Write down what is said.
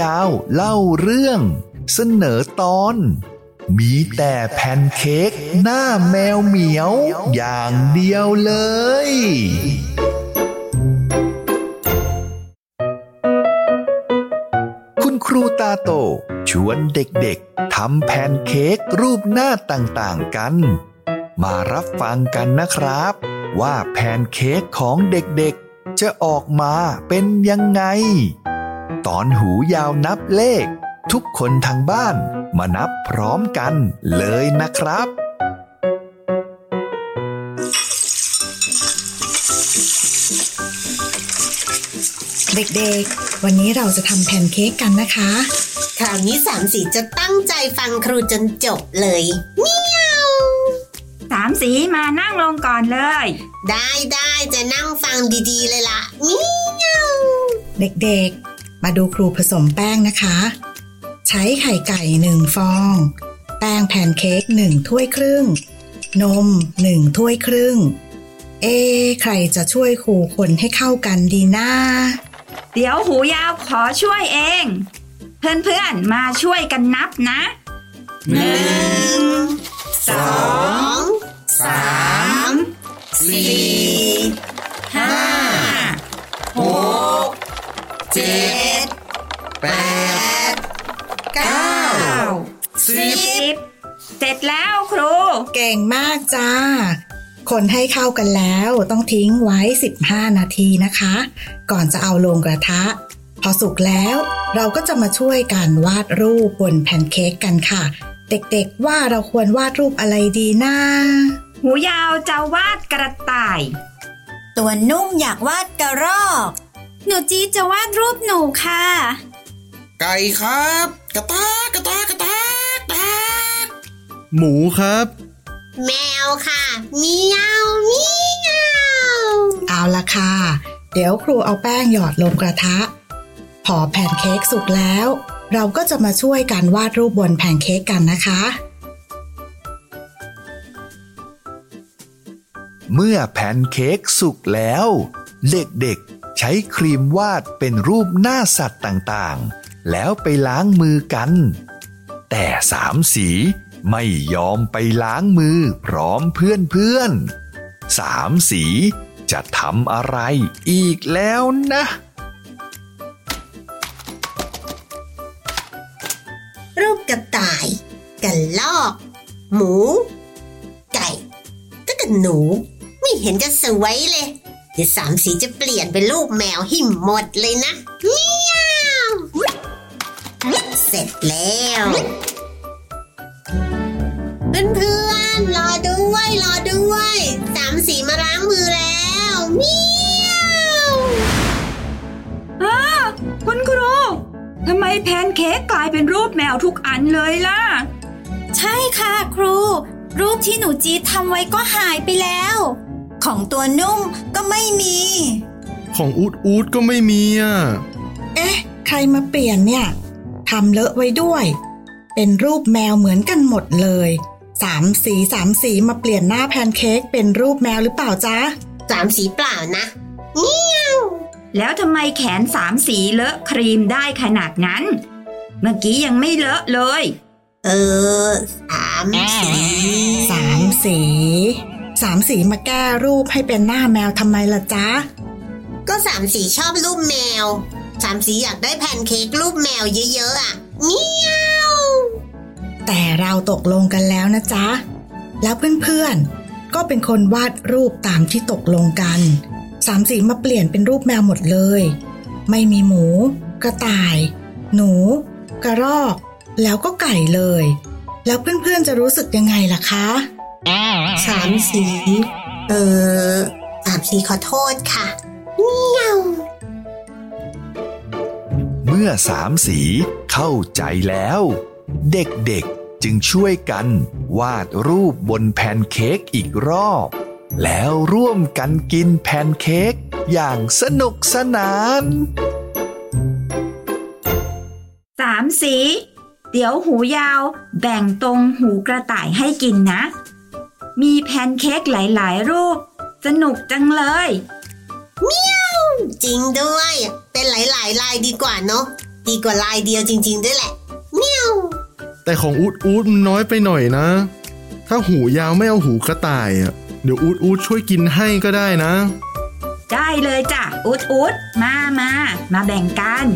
ยาวเล่าเรื่อง เสนอตอน มีแต่แผ่นเค้กหน้าแมวเหมียว อย่างเดียวเลย คุณครูตาโต ชวนเด็กๆทำแผ่นเค้กรูปหน้าต่างๆกัน มารับฟังกันนะครับ ว่าแผ่นเค้กของเด็กๆจะออกมาเป็นยังไง ตอนหูยาวนับเลข ทุกคนทางบ้านมานับพร้อมกันเลยนะครับเด็กๆ วันนี้เราจะทำแพนเค้กกันนะคะ คราวนี้สามสีจะตั้งใจฟังครูจนจบเลยเมียวสามสีมานั่งลงก่อนเลย ได้ได้จะนั่งฟังดีๆเลยล่ะเมียวเด็กๆ มาดูครูผสมแป้งนะคะ ใช้ไข่ไก่หนึ่งฟอง แป้งแพนเค้กหนึ่งถ้วยครึ่ง นมหนึ่งถ้วยครึ่ง เอ ใครจะช่วยครูคนให้เข้ากันดีนะเดี๋ยวหูยาวขอช่วยเอง เพื่อนๆ มาช่วยกันนับนะหนึ่งสองสามสี่ เจ็ดแปดเก้าสิบเสร็จแล้วครู เก่งมากจ้า คนให้เข้ากันแล้วต้องทิ้งไว้ 15 นาทีนะคะ ก่อนจะเอาลงกระทะ พอสุกแล้วเราก็จะมาช่วยกันวาดรูปบนแผ่นเค้กกันค่ะ เด็กๆว่าเราควรวาดรูปอะไรดีนะหูยาวจะวาดกระต่าย ตัวนุ่มอยากวาดกระรอก หนูจีจะวาดรูปหนูค่ะ ไก่ครับ กระตากกระตากกระตากตากหมูครับ แมวค่ะเมียวเมียวเอาละค่ะ เดี๋ยวครูเอาแป้งหยอดลงกระทะ พอแผ่นเค้กสุกแล้ว เราก็จะมาช่วยกันวาดรูปบนแผ่นเค้กกันนะคะ เมื่อแผ่นเค้กสุกแล้ว เด็กๆ ใช้ครีมวาดเป็นรูปหน้าสัตว์ต่างๆ แล้วไปล้างมือกัน แต่สามสีไม่ยอมไปล้างมือพร้อมเพื่อนๆ สามสีจะทำอะไรอีกแล้วนะ รูปกระต่ายกระลอก หมู ไก่ก็กับหนู ไม่เห็นจะสวยเลย เดี๋ยวสามสีจะเปลี่ยนเป็นรูปแมวให้หมดเลยนะเมียวเสร็จแล้วเพื่อนๆรอด้วยรอด้วยสามสีมาล้างมือแล้วเมียวคุณครูทำไมแพนเค้กกลายเป็นรูปแมวทุกอันเลยล่ะ ใช่ค่ะครู รูปที่หนูจีทำไว้ก็หายไปแล้ว ของตัวนุ่มก็ไม่มี ของอูดอูดก็ไม่มีอะ เอ๊ะ ใครมาเปลี่ยนเนี่ยทำเลอะไว้ด้วย เป็นรูปแมวเหมือนกันหมดเลยสามสีสามสีมาเปลี่ยนหน้าแพนเค้กเป็นรูปแมวหรือเปล่าจ๊ะสามสีเปล่านะเมียวแล้วทำไมแขนสามสีเลอะครีมได้ขนาดนั้น เมื่อกี้ยังไม่เลอะเลย เออสามสีสามสี สามสีมาแก้รูปให้เป็นหน้าแมวทำไมล่ะจ๊ะ ก็สามสีชอบรูปแมว สามสีอยากได้แพนเค้กรูปแมวเยอะๆอะเมียวแต่เราตกลงกันแล้วนะจ๊ะ แล้วเพื่อนๆ ก็เป็นคนวาดรูปตามที่ตกลงกัน สามสีมาเปลี่ยนเป็นรูปแมวหมดเลย ไม่มีหมู กระต่าย หนู กระรอก แล้วก็ไก่เลย แล้วเพื่อนๆจะรู้สึกยังไงล่ะคะ สามสี เออสามสีขอโทษค่ะเมียวเมื่อสามสีเข้าใจแล้ว เด็กๆจึงช่วยกัน วาดรูปบนแผ่นเค้กอีกรอบ แล้วร่วมกันกินแผ่นเค้กอย่างสนุกสนานสามสี เดี๋ยวหูยาวแบ่งตรงหูกระต่ายให้กินนะ มีแพนเค้กหลายๆ รูป สนุกจังเลยจริงด้วย เป็นหลายๆลายดีกว่าเนาะดีกว่าลายเดียวจริง ๆ ด้วยแหละเมียวแต่ของอูดอูดมันน้อยไปหน่อยนะ ถ้าหูยาวไม่เอาหูกระต่ายอะเดี๋ยวอูดอูดช่วยกินให้ก็ได้นะ ได้เลยจ้ะอุดอุดมามามาแบ่งกัน